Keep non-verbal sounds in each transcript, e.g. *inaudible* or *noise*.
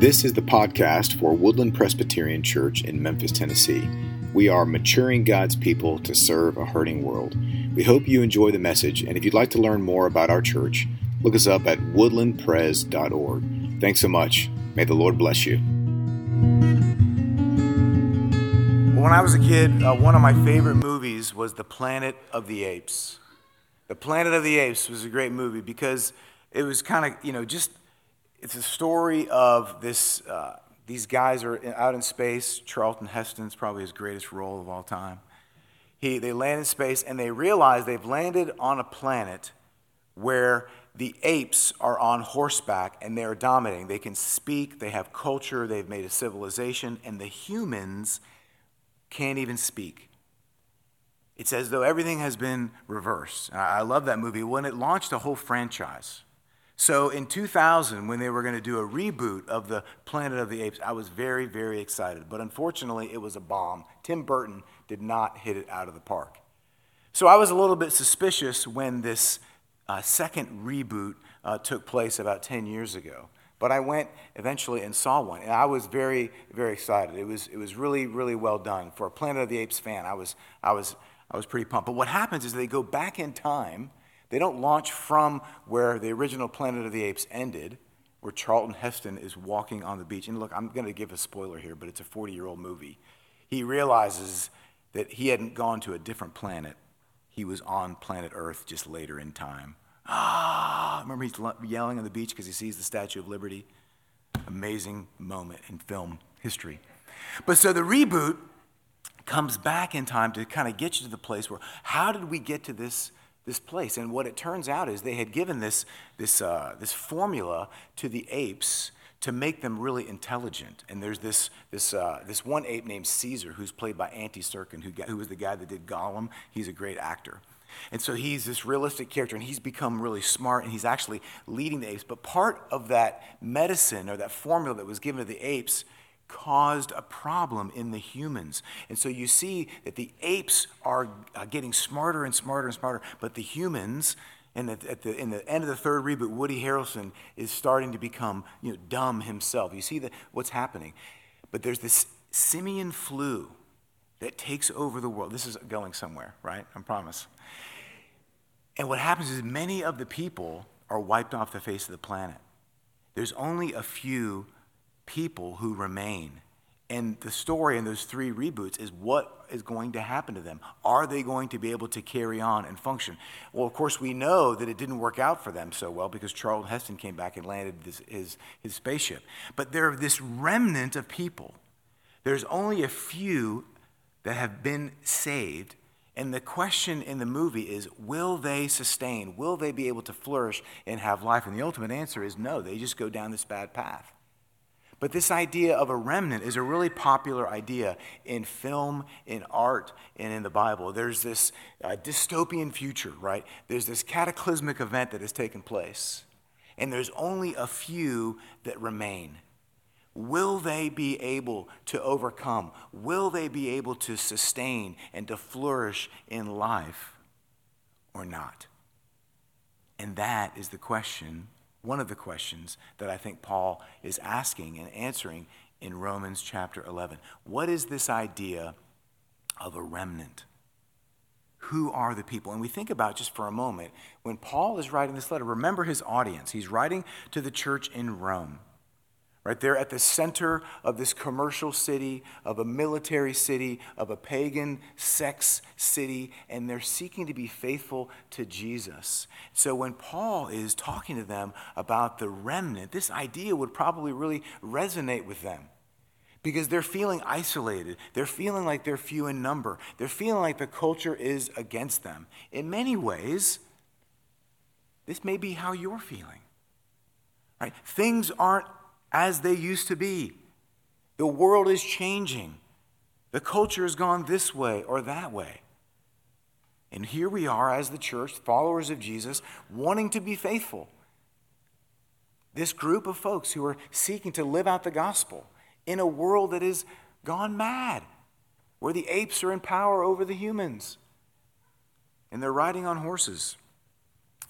This is the podcast for Woodland Presbyterian Church in Memphis, Tennessee. We are maturing God's people to serve a hurting world. We hope you enjoy the message, and if you'd like to learn more about our church, look us up at woodlandpres.org. Thanks so much. May the Lord bless you. When I was a kid, uh, one of my favorite movies was The Planet of the Apes. The Planet of the Apes was a great movie because it was kind of, you know, just it's a story of this. Uh, these guys are out in space. Charlton Heston's probably his greatest role of all time. He, they land in space and they realize they've landed on a planet where the apes are on horseback and they're dominating. They can speak, they have culture, they've made a civilization, and the humans can't even speak. It's as though everything has been reversed. I love that movie. When it launched a whole franchise, so in 2000, when they were going to do a reboot of the Planet of the Apes, I was very, very excited. But unfortunately, it was a bomb. Tim Burton did not hit it out of the park. So I was a little bit suspicious when this uh, second reboot uh, took place about 10 years ago. But I went eventually and saw one, and I was very, very excited. It was, it was really, really well done. For a Planet of the Apes fan, I was, I, was, I was pretty pumped. But what happens is they go back in time they don't launch from where the original Planet of the Apes ended, where Charlton Heston is walking on the beach. And look, I'm going to give a spoiler here, but it's a 40 year old movie. He realizes that he hadn't gone to a different planet, he was on planet Earth just later in time. Ah, remember he's yelling on the beach because he sees the Statue of Liberty? Amazing moment in film history. But so the reboot comes back in time to kind of get you to the place where how did we get to this this place. And what it turns out is they had given this, this, uh, this formula to the apes to make them really intelligent. And there's this, this, uh, this one ape named Caesar who's played by Andy Serkis, who, who was the guy that did Gollum. He's a great actor. And so he's this realistic character, and he's become really smart, and he's actually leading the apes. But part of that medicine or that formula that was given to the apes caused a problem in the humans. And so you see that the apes are uh, getting smarter and smarter and smarter, but the humans, and at, at the, in the end of the third reboot, Woody Harrelson is starting to become you know, dumb himself. You see the, what's happening. But there's this simian flu that takes over the world. This is going somewhere, right? I promise. And what happens is many of the people are wiped off the face of the planet. There's only a few people who remain. And the story in those three reboots is what is going to happen to them. Are they going to be able to carry on and function? Well, of course, we know that it didn't work out for them so well because Charles Heston came back and landed this, his, his spaceship. But there are this remnant of people. There's only a few that have been saved. And the question in the movie is will they sustain? Will they be able to flourish and have life? And the ultimate answer is no, they just go down this bad path. But this idea of a remnant is a really popular idea in film, in art, and in the Bible. There's this uh, dystopian future, right? There's this cataclysmic event that has taken place, and there's only a few that remain. Will they be able to overcome? Will they be able to sustain and to flourish in life or not? And that is the question one of the questions that I think Paul is asking and answering in Romans chapter 11. What is this idea of a remnant? Who are the people? And we think about just for a moment when Paul is writing this letter, remember his audience. He's writing to the church in Rome. Right there at the center of this commercial city, of a military city, of a pagan sex city, and they're seeking to be faithful to Jesus. So when Paul is talking to them about the remnant, this idea would probably really resonate with them because they're feeling isolated. They're feeling like they're few in number. They're feeling like the culture is against them. In many ways, this may be how you're feeling. Right? Things aren't as they used to be. The world is changing. The culture has gone this way or that way. And here we are as the church, followers of Jesus, wanting to be faithful. This group of folks who are seeking to live out the gospel in a world that is gone mad, where the apes are in power over the humans, and they're riding on horses.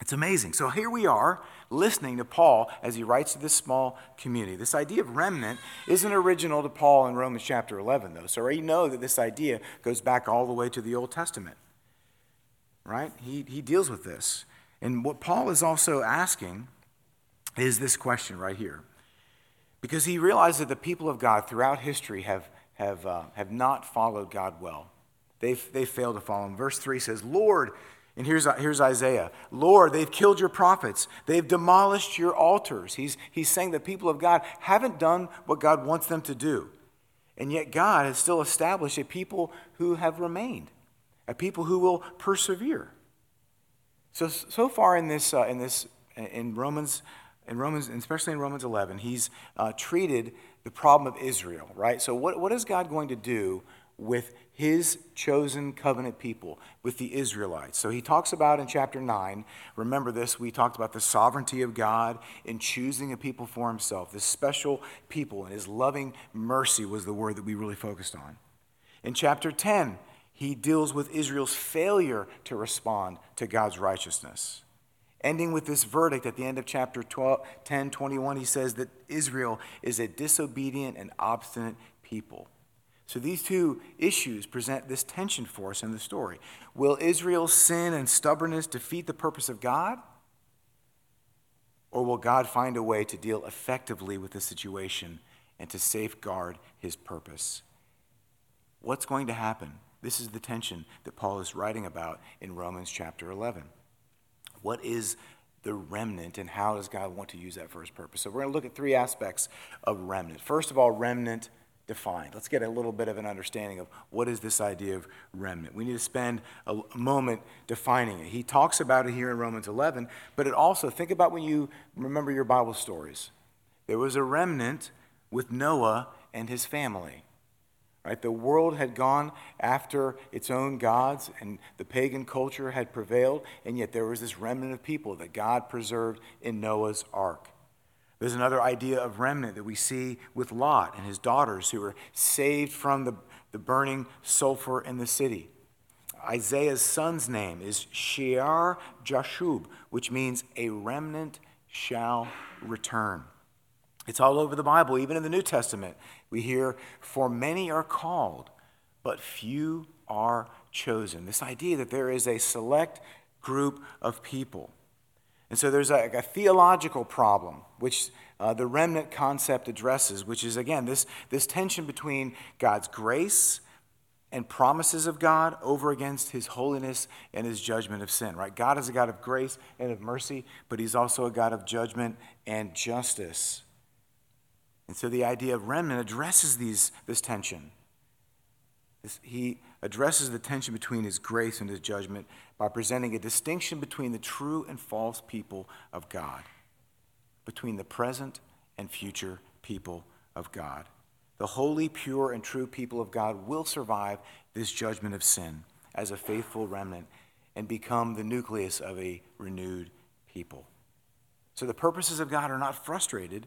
It's amazing. So here we are listening to Paul as he writes to this small community. This idea of remnant isn't original to Paul in Romans chapter 11, though. So you know that this idea goes back all the way to the Old Testament. Right? He, he deals with this. And what Paul is also asking is this question right here. Because he realized that the people of God throughout history have, have, uh, have not followed God well. They've, they've failed to follow him. Verse 3 says, Lord, and here's, here's Isaiah Lord, they've killed your prophets, they've demolished your altars. He's, he's saying the people of God haven't done what God wants them to do. And yet, God has still established a people who have remained, a people who will persevere. So, so far in this, uh, in this, in Romans, in Romans, especially in Romans 11, he's uh, treated the problem of Israel, right? So, what, what is God going to do with his chosen covenant people, with the Israelites. So he talks about in chapter 9, remember this, we talked about the sovereignty of God in choosing a people for himself, this special people, and his loving mercy was the word that we really focused on. In chapter 10, he deals with Israel's failure to respond to God's righteousness. Ending with this verdict at the end of chapter 12, 10, 21, he says that Israel is a disobedient and obstinate people. So these two issues present this tension for us in the story. Will Israel's sin and stubbornness defeat the purpose of God? Or will God find a way to deal effectively with the situation and to safeguard his purpose? What's going to happen? This is the tension that Paul is writing about in Romans chapter 11. What is the remnant and how does God want to use that for his purpose? So we're going to look at three aspects of remnant. First of all, remnant defined. Let's get a little bit of an understanding of what is this idea of remnant. We need to spend a moment defining it. He talks about it here in Romans 11, but it also, think about when you remember your Bible stories. There was a remnant with Noah and his family. Right? The world had gone after its own gods, and the pagan culture had prevailed, and yet there was this remnant of people that God preserved in Noah's ark. There's another idea of remnant that we see with Lot and his daughters who were saved from the, the burning sulfur in the city. Isaiah's son's name is Shear Jashub, which means a remnant shall return. It's all over the Bible, even in the New Testament. We hear, For many are called, but few are chosen. This idea that there is a select group of people and so there's a, a theological problem, which uh, the remnant concept addresses, which is, again, this, this tension between God's grace and promises of God over against his holiness and his judgment of sin, right? God is a God of grace and of mercy, but he's also a God of judgment and justice. And so the idea of remnant addresses these, this tension. This, he addresses the tension between his grace and his judgment by presenting a distinction between the true and false people of God, between the present and future people of God. The holy, pure, and true people of God will survive this judgment of sin as a faithful remnant and become the nucleus of a renewed people. So the purposes of God are not frustrated,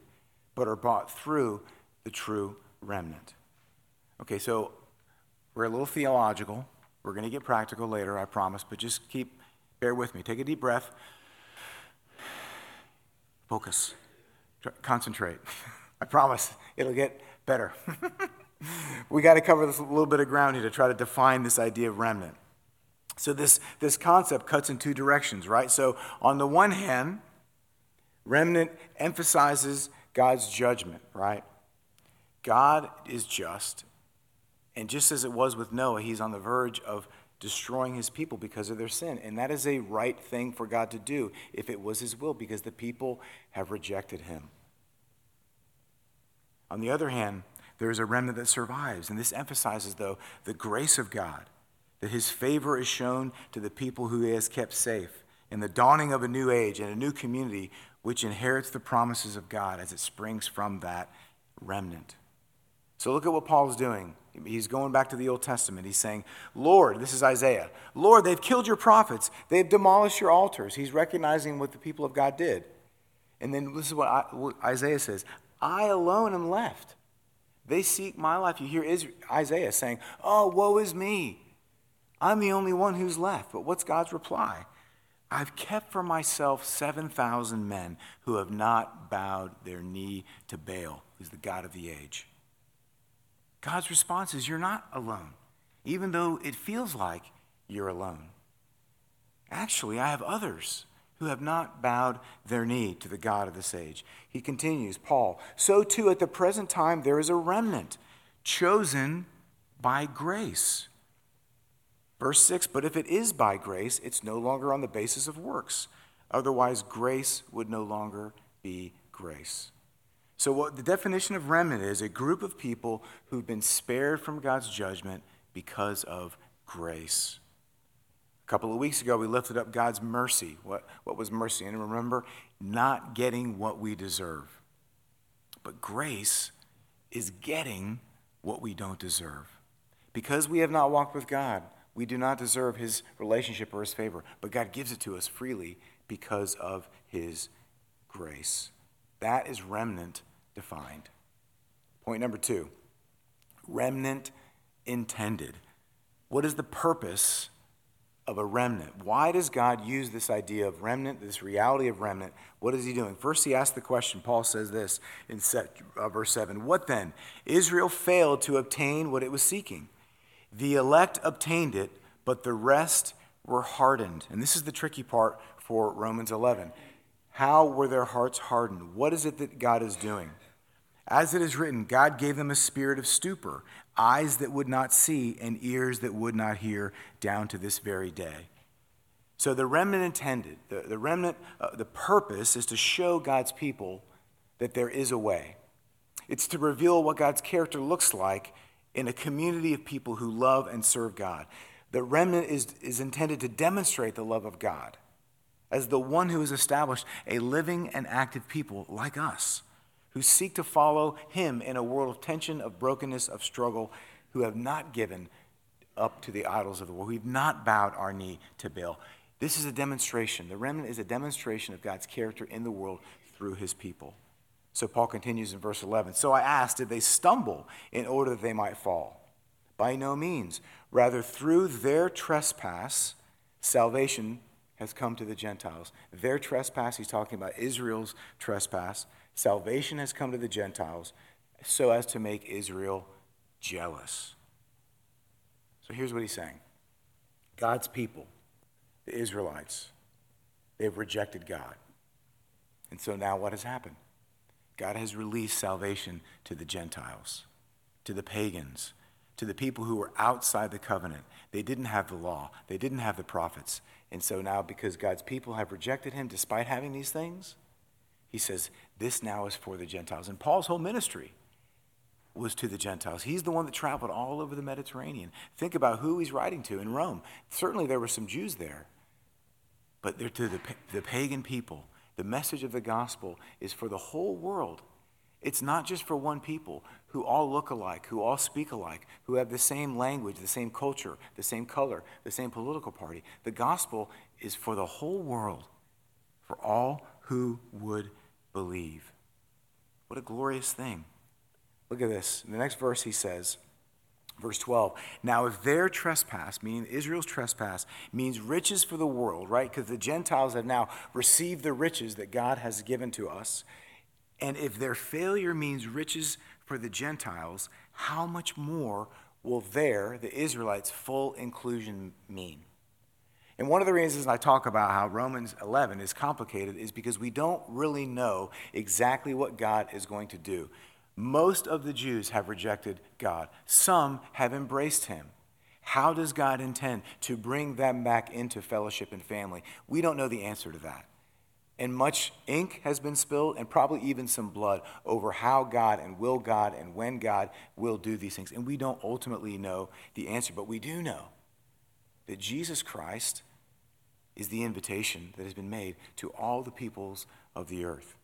but are brought through the true remnant. Okay, so we're a little theological. We're going to get practical later, I promise, but just keep, bear with me. Take a deep breath. Focus. Concentrate. *laughs* I promise it'll get better. *laughs* we got to cover this little bit of ground here to try to define this idea of remnant. So, this, this concept cuts in two directions, right? So, on the one hand, remnant emphasizes God's judgment, right? God is just and just as it was with Noah, he's on the verge of destroying his people because of their sin. And that is a right thing for God to do if it was his will, because the people have rejected him. On the other hand, there is a remnant that survives. And this emphasizes, though, the grace of God, that his favor is shown to the people who he has kept safe in the dawning of a new age and a new community which inherits the promises of God as it springs from that remnant. So look at what Paul is doing. He's going back to the Old Testament. He's saying, Lord, this is Isaiah, Lord, they've killed your prophets. They've demolished your altars. He's recognizing what the people of God did. And then this is what, Isaiah says I alone am left. They seek my life. You hear Isaiah saying, Oh, woe is me. I'm the only one who's left. But what's God's reply? I've kept for myself 7,000 men who have not bowed their knee to Baal, who's the God of the age. God's response is, You're not alone, even though it feels like you're alone. Actually, I have others who have not bowed their knee to the God of this age. He continues, Paul, so too at the present time there is a remnant chosen by grace. Verse 6 But if it is by grace, it's no longer on the basis of works. Otherwise, grace would no longer be grace. So, what the definition of remnant is a group of people who've been spared from God's judgment because of grace. A couple of weeks ago, we lifted up God's mercy. What, what was mercy? And remember, not getting what we deserve. But grace is getting what we don't deserve. Because we have not walked with God, we do not deserve his relationship or his favor, but God gives it to us freely because of his grace. That is remnant defined. Point number two remnant intended. What is the purpose of a remnant? Why does God use this idea of remnant, this reality of remnant? What is he doing? First, he asks the question. Paul says this in uh, verse 7 What then? Israel failed to obtain what it was seeking. The elect obtained it, but the rest were hardened. And this is the tricky part for Romans 11. How were their hearts hardened? What is it that God is doing? As it is written, God gave them a spirit of stupor, eyes that would not see, and ears that would not hear, down to this very day. So the remnant intended, the, the remnant, uh, the purpose is to show God's people that there is a way. It's to reveal what God's character looks like in a community of people who love and serve God. The remnant is, is intended to demonstrate the love of God as the one who has established a living and active people like us, who seek to follow him in a world of tension, of brokenness, of struggle, who have not given up to the idols of the world, who have not bowed our knee to Baal. This is a demonstration. The remnant is a demonstration of God's character in the world through his people. So Paul continues in verse 11. So I asked, did they stumble in order that they might fall? By no means. Rather, through their trespass, salvation has come to the Gentiles. Their trespass, he's talking about Israel's trespass. Salvation has come to the Gentiles so as to make Israel jealous. So here's what he's saying God's people, the Israelites, they've rejected God. And so now what has happened? God has released salvation to the Gentiles, to the pagans, to the people who were outside the covenant. They didn't have the law, they didn't have the prophets. And so now, because God's people have rejected him despite having these things, he says, This now is for the Gentiles. And Paul's whole ministry was to the Gentiles. He's the one that traveled all over the Mediterranean. Think about who he's writing to in Rome. Certainly, there were some Jews there, but they're to the, the pagan people the message of the gospel is for the whole world. It's not just for one people who all look alike, who all speak alike, who have the same language, the same culture, the same color, the same political party. The gospel is for the whole world, for all who would believe. What a glorious thing. Look at this. In the next verse, he says, Verse 12. Now, if their trespass, meaning Israel's trespass, means riches for the world, right? Because the Gentiles have now received the riches that God has given to us. And if their failure means riches for the Gentiles, how much more will their, the Israelites, full inclusion mean? And one of the reasons I talk about how Romans 11 is complicated is because we don't really know exactly what God is going to do. Most of the Jews have rejected God, some have embraced him. How does God intend to bring them back into fellowship and family? We don't know the answer to that. And much ink has been spilled, and probably even some blood over how God and will God and when God will do these things. And we don't ultimately know the answer, but we do know that Jesus Christ is the invitation that has been made to all the peoples of the earth.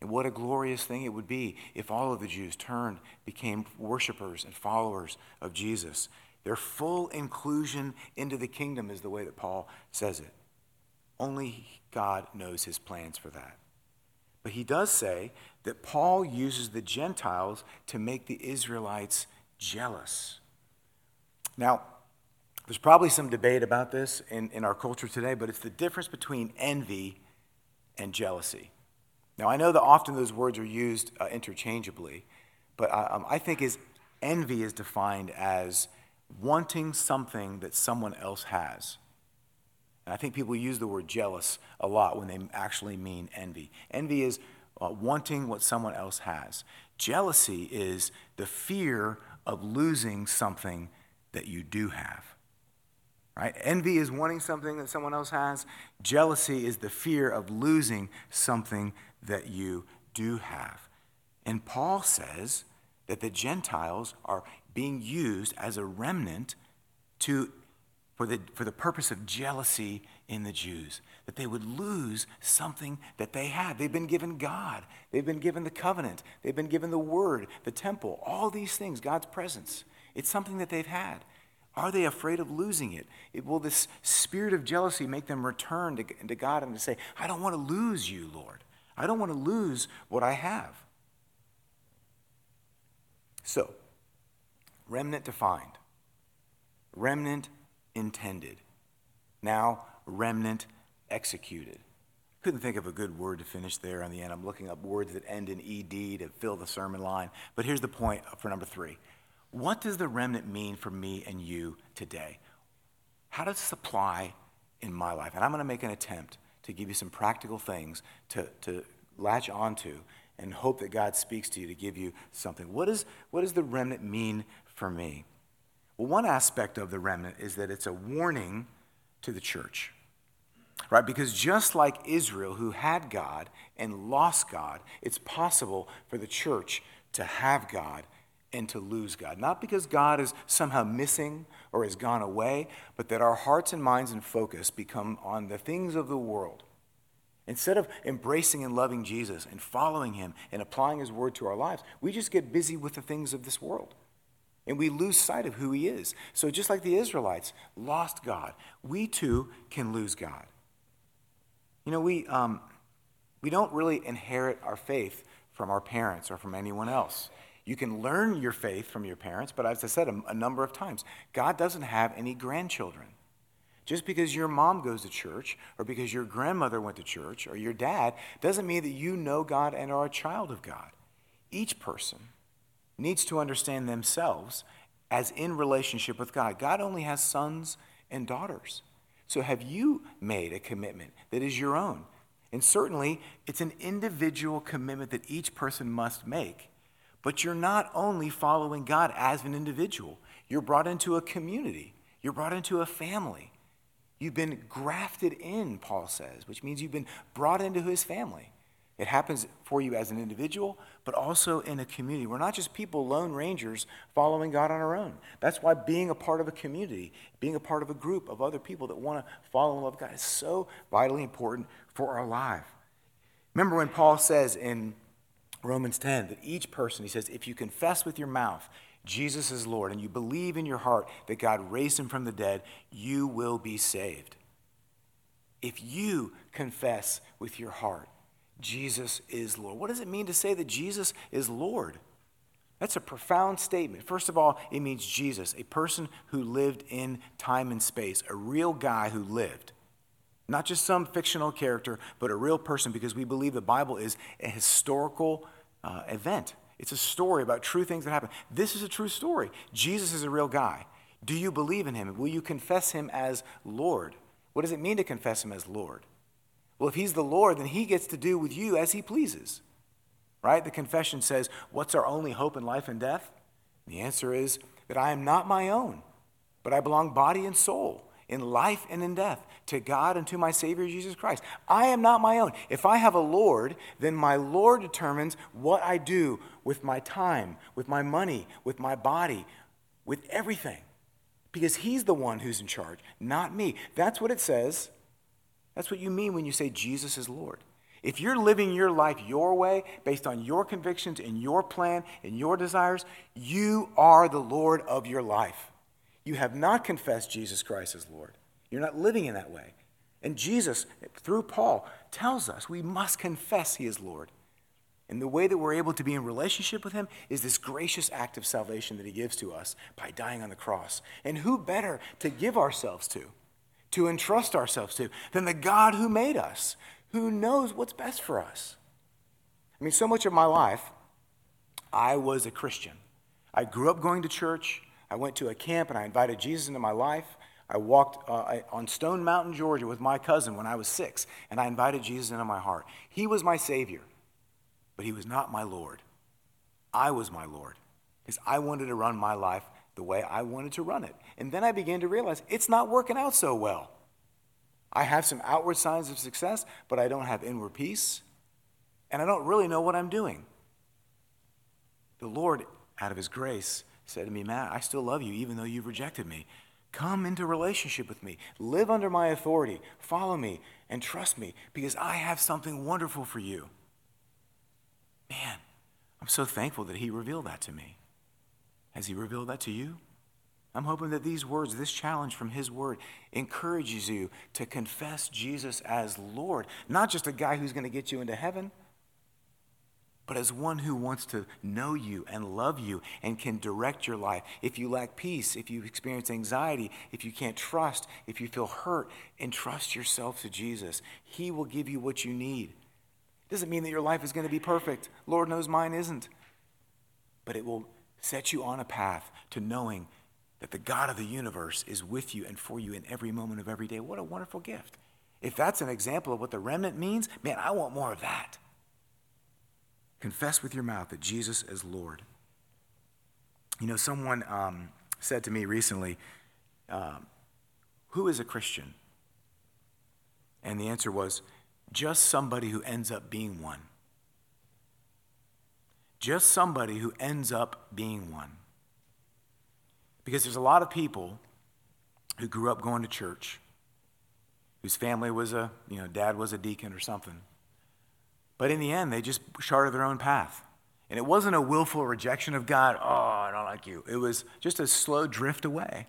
And what a glorious thing it would be if all of the Jews turned, became worshipers and followers of Jesus. Their full inclusion into the kingdom is the way that Paul says it. Only God knows his plans for that. But he does say that Paul uses the Gentiles to make the Israelites jealous. Now, There's probably some debate about this in, in our culture today, but it's the difference between envy and jealousy. Now, I know that often those words are used uh, interchangeably, but uh, um, I think is envy is defined as wanting something that someone else has. And I think people use the word jealous a lot when they actually mean envy. Envy is uh, wanting what someone else has. Jealousy is the fear of losing something that you do have. Right? Envy is wanting something that someone else has. Jealousy is the fear of losing something that you do have. And Paul says that the Gentiles are being used as a remnant to, for, the, for the purpose of jealousy in the Jews, that they would lose something that they had. They've been given God, they've been given the covenant, they've been given the word, the temple, all these things, God's presence. It's something that they've had. Are they afraid of losing it? it will this spirit of jealousy make them return to, to God and to say, I don't want to lose you, Lord. I don't want to lose what I have. So, remnant defined, remnant intended, now remnant executed. Couldn't think of a good word to finish there on the end. I'm looking up words that end in ed to fill the sermon line. But here's the point for number three what does the remnant mean for me and you today? How does this apply in my life? And I'm going to make an attempt to give you some practical things to, to latch onto and hope that God speaks to you to give you something. What, is, what does the remnant mean for me? Well, one aspect of the remnant is that it's a warning to the church. Right? Because just like Israel, who had God and lost God, it's possible for the church to have God and to lose God. Not because God is somehow missing or has gone away, but that our hearts and minds and focus become on the things of the world. Instead of embracing and loving Jesus and following him and applying his word to our lives, we just get busy with the things of this world. And we lose sight of who he is. So, just like the Israelites lost God, we too can lose God. You know, we, um, we don't really inherit our faith from our parents or from anyone else. You can learn your faith from your parents, but as I said a, a number of times, God doesn't have any grandchildren. Just because your mom goes to church, or because your grandmother went to church, or your dad, doesn't mean that you know God and are a child of God. Each person needs to understand themselves as in relationship with God. God only has sons and daughters. So have you made a commitment that is your own? And certainly, it's an individual commitment that each person must make. But you're not only following God as an individual, you're brought into a community, you're brought into a family. You've been grafted in, Paul says, which means you've been brought into his family. It happens for you as an individual, but also in a community. We're not just people, lone rangers, following God on our own. That's why being a part of a community, being a part of a group of other people that want to follow and love God is so vitally important for our life. Remember when Paul says in Romans 10 that each person, he says, if you confess with your mouth Jesus is Lord and you believe in your heart that God raised him from the dead, you will be saved. If you confess with your heart Jesus is Lord, what does it mean to say that Jesus is Lord? That's a profound statement. First of all, it means Jesus, a person who lived in time and space, a real guy who lived. Not just some fictional character, but a real person because we believe the Bible is a historical uh, event. It's a story about true things that happen. This is a true story. Jesus is a real guy. Do you believe in him? Will you confess him as Lord? What does it mean to confess him as Lord? Well, if he's the Lord, then he gets to do with you as he pleases. Right? The confession says, What's our only hope in life and death? the answer is that I am not my own, but I belong body and soul in life and in death to God and to my Savior Jesus Christ. I am not my own. If I have a Lord, then my Lord determines what I do with my time, with my money, with my body, with everything. Because He's the one who's in charge, not me. That's what it says. That's what you mean when you say Jesus is Lord. If you're living your life your way, based on your convictions and your plan and your desires, you are the Lord of your life you have not confessed Jesus Christ as Lord. You're not living in that way. And Jesus, through Paul, tells us we must confess he is Lord. And the way that we're able to be in relationship with Him is this gracious act of salvation that He gives to us by dying on the cross. And who better to give ourselves to, to entrust ourselves to, than the God who made us, who knows what's best for us? I mean, so much of my life, I was a Christian. I grew up going to church. I went to a camp and I invited Jesus into my life. I walked uh, on Stone Mountain, Georgia with my cousin when I was six, and I invited Jesus into my heart. He was my Savior but he was not my Lord. I was my Lord because I wanted to run my life the way I wanted to run it. And then I began to realize it's not working out so well. I have some outward signs of success, but I don't have inward peace, and I don't really know what I'm doing. The Lord, out of His grace, said to me, Matt, I still love you even though you've rejected me. Come into relationship with me. Live under my authority. Follow me and trust me because I have something wonderful for you. Man, I'm so thankful that he revealed that to me. Has he revealed that to you? I'm hoping that these words, this challenge from his word, encourages you to confess Jesus as Lord, not just a guy who's going to get you into heaven, but as one who wants to know you and love you and can direct your life. If you lack peace, if you experience anxiety, if you can't trust, if you feel hurt, entrust yourself to Jesus. He will give you what you need. Doesn't mean that your life is going to be perfect. Lord knows mine isn't. But it will set you on a path to knowing that the God of the universe is with you and for you in every moment of every day. What a wonderful gift. If that's an example of what the remnant means, man, I want more of that. Confess with your mouth that Jesus is Lord. You know, someone um, said to me recently, um, Who is a Christian? And the answer was, just somebody who ends up being one. Just somebody who ends up being one. Because there's a lot of people who grew up going to church, whose family was a, you know, dad was a deacon or something. But in the end, they just charted their own path. And it wasn't a willful rejection of God, oh, I don't like you. It was just a slow drift away.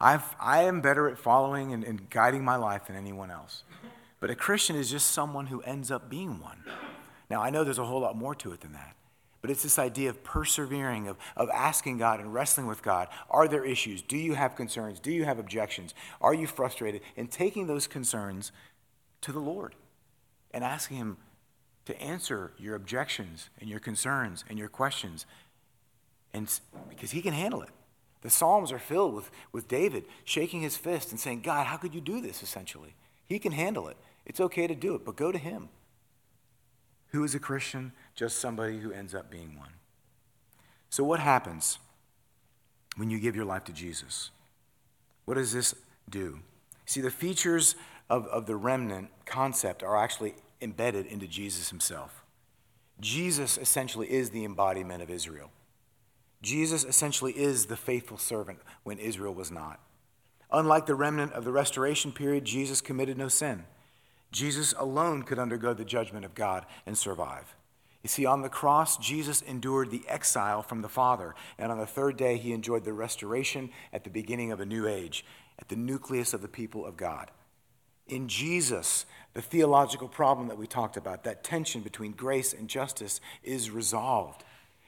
I've, I am better at following and, and guiding my life than anyone else. But a Christian is just someone who ends up being one. Now, I know there's a whole lot more to it than that. But it's this idea of persevering, of, of asking God and wrestling with God. Are there issues? Do you have concerns? Do you have objections? Are you frustrated? And taking those concerns to the Lord and asking Him to answer your objections and your concerns and your questions. And because He can handle it. The Psalms are filled with, with David shaking his fist and saying, God, how could you do this, essentially? He can handle it. It's okay to do it, but go to Him. Who is a Christian? Just somebody who ends up being one. So, what happens when you give your life to Jesus? What does this do? See, the features of, of the remnant concept are actually embedded into Jesus himself. Jesus essentially is the embodiment of Israel. Jesus essentially is the faithful servant when Israel was not. Unlike the remnant of the restoration period, Jesus committed no sin. Jesus alone could undergo the judgment of God and survive. You see, on the cross, Jesus endured the exile from the Father, and on the third day, he enjoyed the restoration at the beginning of a new age, at the nucleus of the people of God. In Jesus, the theological problem that we talked about, that tension between grace and justice, is resolved.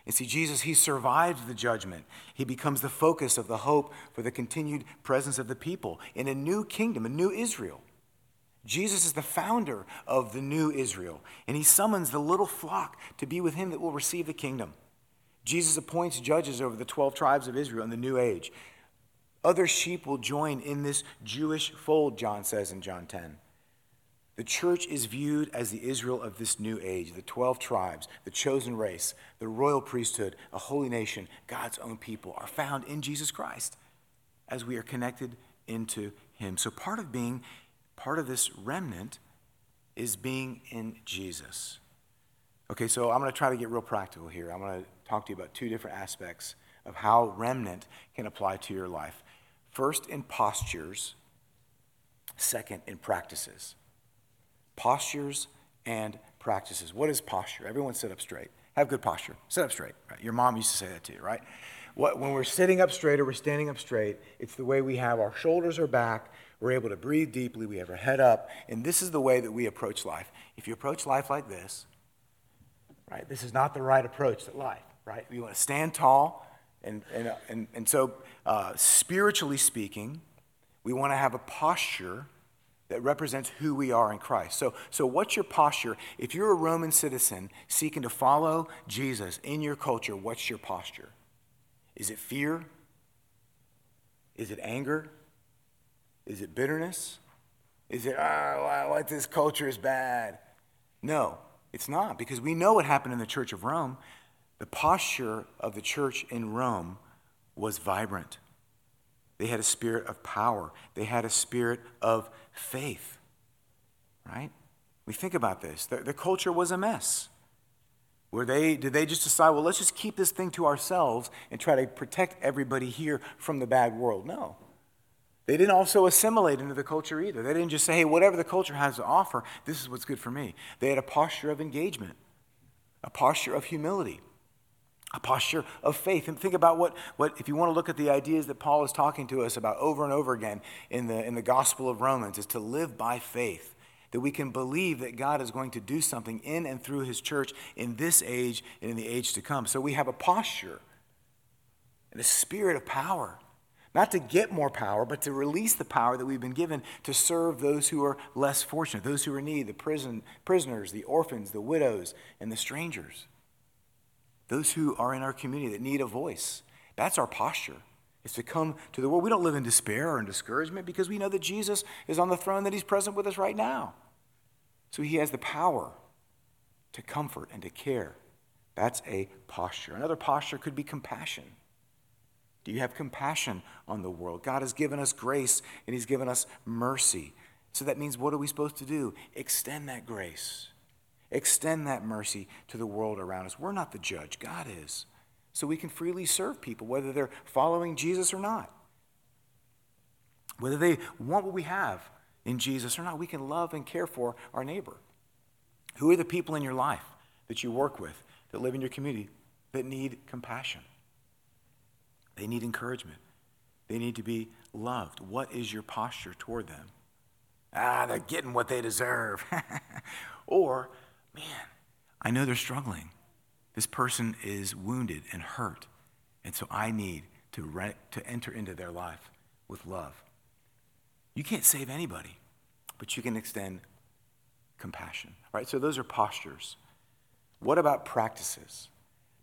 And see, Jesus, he survives the judgment. He becomes the focus of the hope for the continued presence of the people in a new kingdom, a new Israel. Jesus is the founder of the new Israel, and he summons the little flock to be with him that will receive the kingdom. Jesus appoints judges over the 12 tribes of Israel in the new age. Other sheep will join in this Jewish fold, John says in John 10. The church is viewed as the Israel of this new age, the 12 tribes, the chosen race, the royal priesthood, a holy nation, God's own people are found in Jesus Christ as we are connected into him. So part of being part of this remnant is being in Jesus. Okay, so I'm going to try to get real practical here. I'm going to talk to you about two different aspects of how remnant can apply to your life. First, in postures, second, in practices. Postures and practices. What is posture? Everyone sit up straight. Have good posture. Sit up straight. Right? Your mom used to say that to you, right? What, when we're sitting up straight or we're standing up straight, it's the way we have our shoulders are back, we're able to breathe deeply, we have our head up, and this is the way that we approach life. If you approach life like this, right? This is not the right approach to life, right? We want to stand tall. And, and, and, and so, uh, spiritually speaking, we want to have a posture that represents who we are in Christ. So, so what's your posture? If you're a Roman citizen seeking to follow Jesus in your culture, what's your posture? Is it fear? Is it anger? Is it bitterness? Is it, oh, what this culture is bad? No, it's not, because we know what happened in the Church of Rome. The posture of the church in Rome was vibrant. They had a spirit of power, they had a spirit of faith, right? We think about this. The, culture was a mess. Were they, did they just decide, well, let's just keep this thing to ourselves and try to protect everybody here from the bad world? No. They didn't also assimilate into the culture either. They didn't just say, hey, whatever the culture has to offer, this is what's good for me. They had a posture of engagement, a posture of humility, a posture of faith. And think about what, what if you want to look at the ideas that Paul is talking to us about over and over again in the, in the Gospel of Romans, is to live by faith. That we can believe that God is going to do something in and through his church in this age and in the age to come. So we have a posture and a spirit of power not to get more power, but to release the power that we've been given to serve those who are less fortunate, those who are in need, the prison, prisoners, the orphans, the widows, and the strangers. Those who are in our community that need a voice. That's our posture. Is to come to the world. We don't live in despair or in discouragement because we know that Jesus is on the throne, that he's present with us right now. So he has the power to comfort and to care. That's a posture. Another posture could be compassion. Do you have compassion on the world? God has given us grace and He's given us mercy. So that means what are we supposed to do? Extend that grace, extend that mercy to the world around us. We're not the judge, God is. So we can freely serve people, whether they're following Jesus or not. Whether they want what we have in Jesus or not, we can love and care for our neighbor. Who are the people in your life that you work with, that live in your community, that need compassion? They need encouragement. They need to be loved. What is your posture toward them? Ah, they're getting what they deserve. *laughs* or, man, I know they're struggling. This person is wounded and hurt. And so I need to, re- to enter into their life with love. You can't save anybody, but you can extend compassion. Right? So those are postures. What about practices?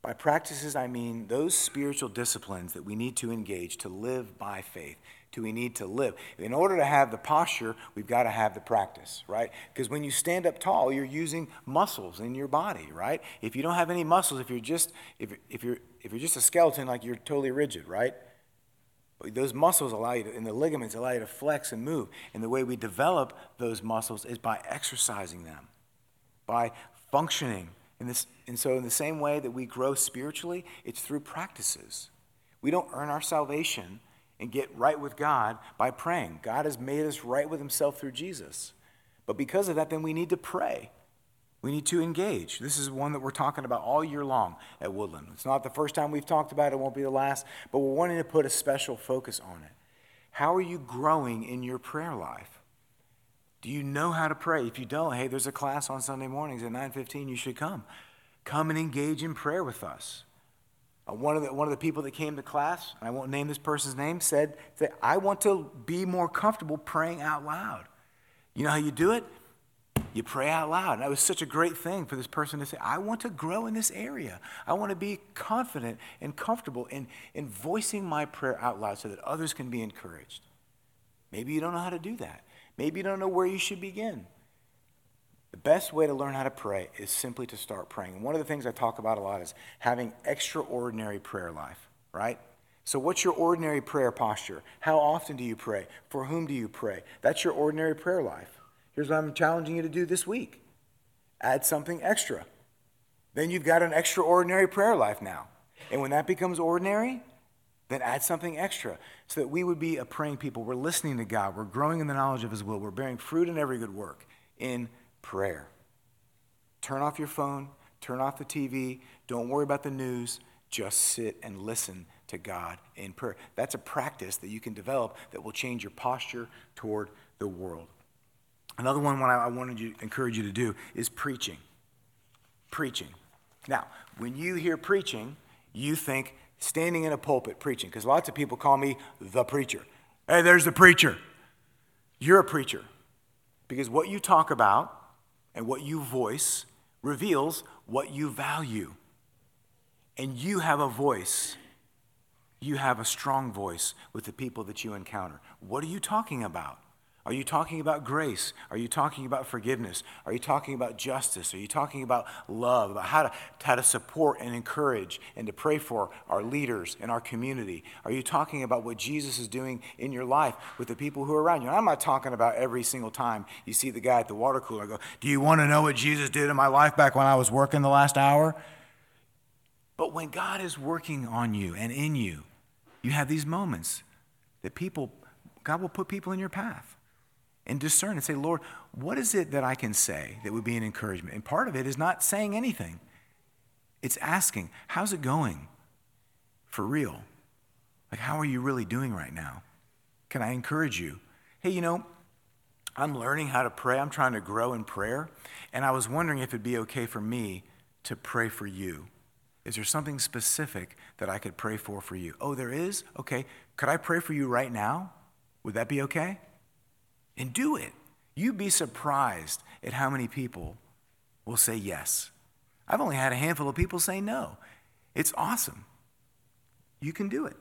By practices, I mean those spiritual disciplines that we need to engage to live by faith, to we need to live. In order to have the posture, we've got to have the practice, right? Because when you stand up tall, you're using muscles in your body, right? If you don't have any muscles, if you're just if, if you're if you're just a skeleton, like you're totally rigid, right? Those muscles allow you to, and the ligaments allow you to flex and move. And the way we develop those muscles is by exercising them, by functioning and, this, and so, in the same way that we grow spiritually, it's through practices. We don't earn our salvation and get right with God by praying. God has made us right with Himself through Jesus. But because of that, then we need to pray. We need to engage. This is one that we're talking about all year long at Woodland. It's not the first time we've talked about it, it won't be the last, but we're wanting to put a special focus on it. How are you growing in your prayer life? Do you know how to pray? If you don't, hey, there's a class on Sunday mornings at 9:15. You should come. Come and engage in prayer with us. Uh, one, of the, one of the people that came to class, I won't name this person's name, said that I want to be more comfortable praying out loud. You know how you do it? You pray out loud. And that was such a great thing for this person to say, I want to grow in this area. I want to be confident and comfortable in, in voicing my prayer out loud so that others can be encouraged. Maybe you don't know how to do that. Maybe you don't know where you should begin. The best way to learn how to pray is simply to start praying. One of the things I talk about a lot is having extraordinary prayer life, right? So, what's your ordinary prayer posture? How often do you pray? For whom do you pray? That's your ordinary prayer life. Here's what I'm challenging you to do this week add something extra. Then you've got an extraordinary prayer life now. And when that becomes ordinary, then add something extra so that we would be a praying people. We're listening to God. We're growing in the knowledge of His will. We're bearing fruit in every good work in prayer. Turn off your phone, turn off the TV, don't worry about the news. Just sit and listen to God in prayer. That's a practice that you can develop that will change your posture toward the world. Another one I wanted to encourage you to do is preaching. Preaching. Now, when you hear preaching, you think standing in a pulpit preaching, because lots of people call me the preacher. Hey, there's the preacher. You're a preacher. Because what you talk about and what you voice reveals what you value. And you have a voice. You have a strong voice with the people that you encounter. What are you talking about? Are you talking about grace? Are you talking about forgiveness? Are you talking about justice? Are you talking about love, about how to, how to support and encourage and to pray for our leaders in our community? Are you talking about what Jesus is doing in your life with the people who are around you? And I'm not talking about every single time you see the guy at the water cooler go, Do you want to know what Jesus did in my life back when I was working the last hour? But when God is working on you and in you, you have these moments that people, God will put people in your path and discern and say, Lord, what is it that I can say that would be an encouragement? And part of it is not saying anything, it's asking, How's it going? For real. Like, how are you really doing right now? Can I encourage you? Hey, you know, I'm learning how to pray. I'm trying to grow in prayer. And I was wondering if it'd be okay for me to pray for you. Is there something specific that I could pray for for you? Oh, there is? Okay. Could I pray for you right now? Would that be okay? And do it. You'd be surprised at how many people will say yes. I've only had a handful of people say no. It's awesome. You can do it.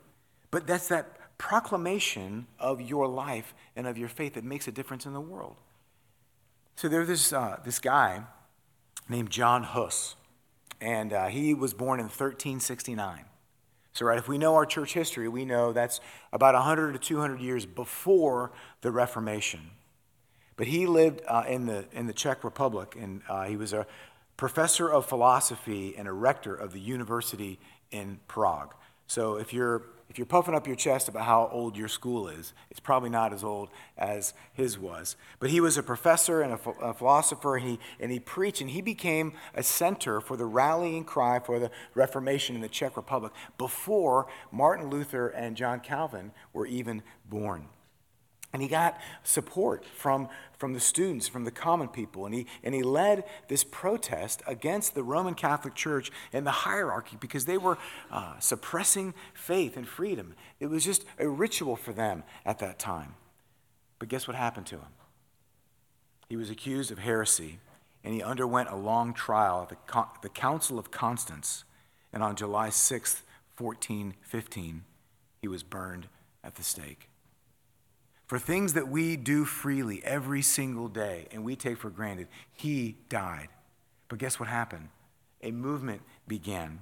But that's that proclamation of your life and of your faith that makes a difference in the world. So there's this, uh, this guy named John Huss, and uh, he was born in 1369. So, right, if we know our church history, we know that's about 100 to 200 years before the Reformation. But he lived uh, in, the, in the Czech Republic, and uh, he was a professor of philosophy and a rector of the university in Prague. So, if you're if you're puffing up your chest about how old your school is, it's probably not as old as his was. But he was a professor and a, a, philosopher, and he, and he preached, and he became a center for the rallying cry for the Reformation in the Czech Republic before Martin Luther and John Calvin were even born. And he got support from, from the students, from the common people. And he, and he led this protest against the Roman Catholic Church and the hierarchy because they were uh, suppressing faith and freedom. It was just a ritual for them at that time. But guess what happened to him? He was accused of heresy, and he underwent a long trial at the, the Council of Constance. And on July 6th, 1415, he was burned at the stake for things that we do freely every single day and we take for granted. He died. But guess what happened? A movement began.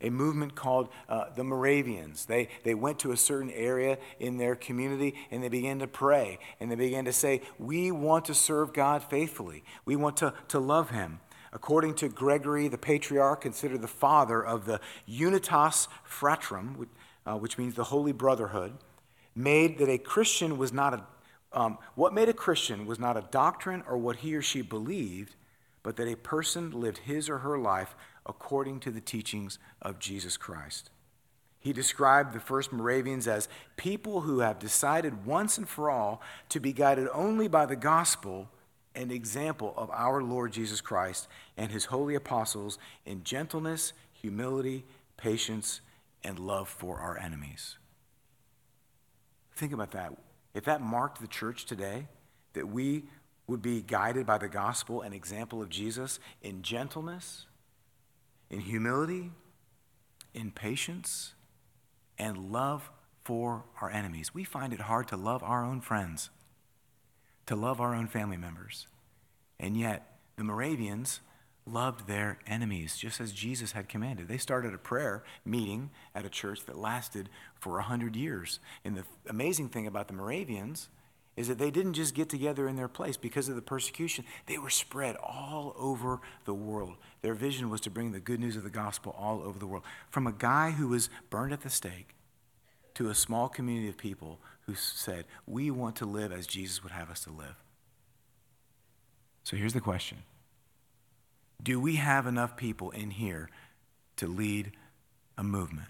A movement called uh, the Moravians. They, they went to a certain area in their community and they began to pray. And they began to say, We want to serve God faithfully. We want to, to love Him. According to Gregory, the patriarch, considered the father of the Unitas Fratrum, uh, which means the Holy Brotherhood made that a Christian was not a, um, what made a Christian was not a doctrine or what he or she believed, but that a person lived his or her life according to the teachings of Jesus Christ. He described the first Moravians as people who have decided once and for all to be guided only by the gospel and example of our Lord Jesus Christ and his holy apostles in gentleness, humility, patience, and love for our enemies. Think about that. If that marked the church today, that we would be guided by the gospel and example of Jesus in gentleness, in humility, in patience, and love for our enemies. We find it hard to love our own friends, to love our own family members. And yet, the Moravians loved their enemies, just as Jesus had commanded. They started a prayer meeting at a church that lasted for 100 years. And the amazing thing about the Moravians is that they didn't just get together in their place because of the persecution, they were spread all over the world. Their vision was to bring the good news of the gospel all over the world. From a guy who was burned at the stake to a small community of people who said, We want to live as Jesus would have us to live. So here's the question do we have enough people in here to lead a movement?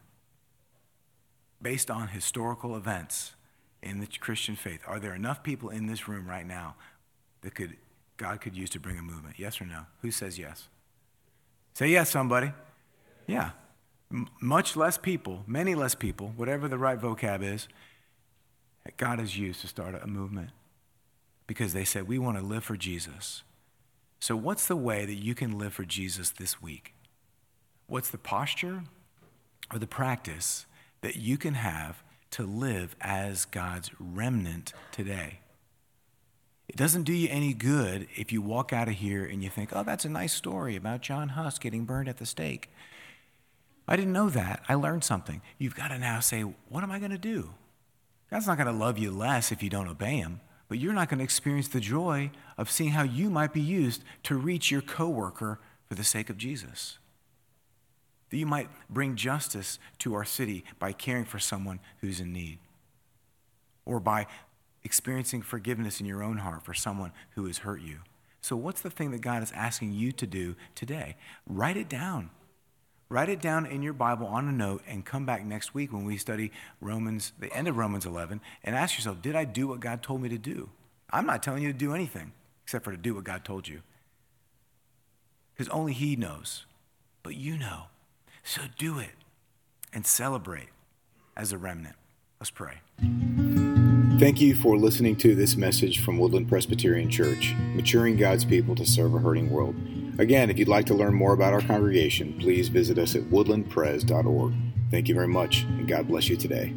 Based on historical events in the Christian faith, are there enough people in this room right now that could, God could use to bring a movement? Yes or no? Who says yes? Say yes, somebody. Yeah. M- much less people, many less people, whatever the right vocab is, that God has used to start a movement because they said, we want to live for Jesus. So, what's the way that you can live for Jesus this week? What's the posture or the practice that you can have to live as God's remnant today? It doesn't do you any good if you walk out of here and you think, oh, that's a nice story about John Huss getting burned at the stake. I didn't know that. I learned something. You've got to now say, what am I going to do? God's not going to love you less if you don't obey him, but you're not going to experience the joy of seeing how you might be used to reach your coworker for the sake of Jesus. That you might bring justice to our city by caring for someone who's in need, or by experiencing forgiveness in your own heart for someone who has hurt you. So, what's the thing that God is asking you to do today? Write it down. Write it down in your Bible on a note and come back next week when we study Romans, the end of Romans 11, and ask yourself, did I do what God told me to do? I'm not telling you to do anything except for to do what God told you. Because only He knows, but you know. So do it and celebrate as a remnant. Let's pray. Thank you for listening to this message from Woodland Presbyterian Church, maturing God's people to serve a hurting world. Again, if you'd like to learn more about our congregation, please visit us at woodlandpres.org. Thank you very much, and God bless you today.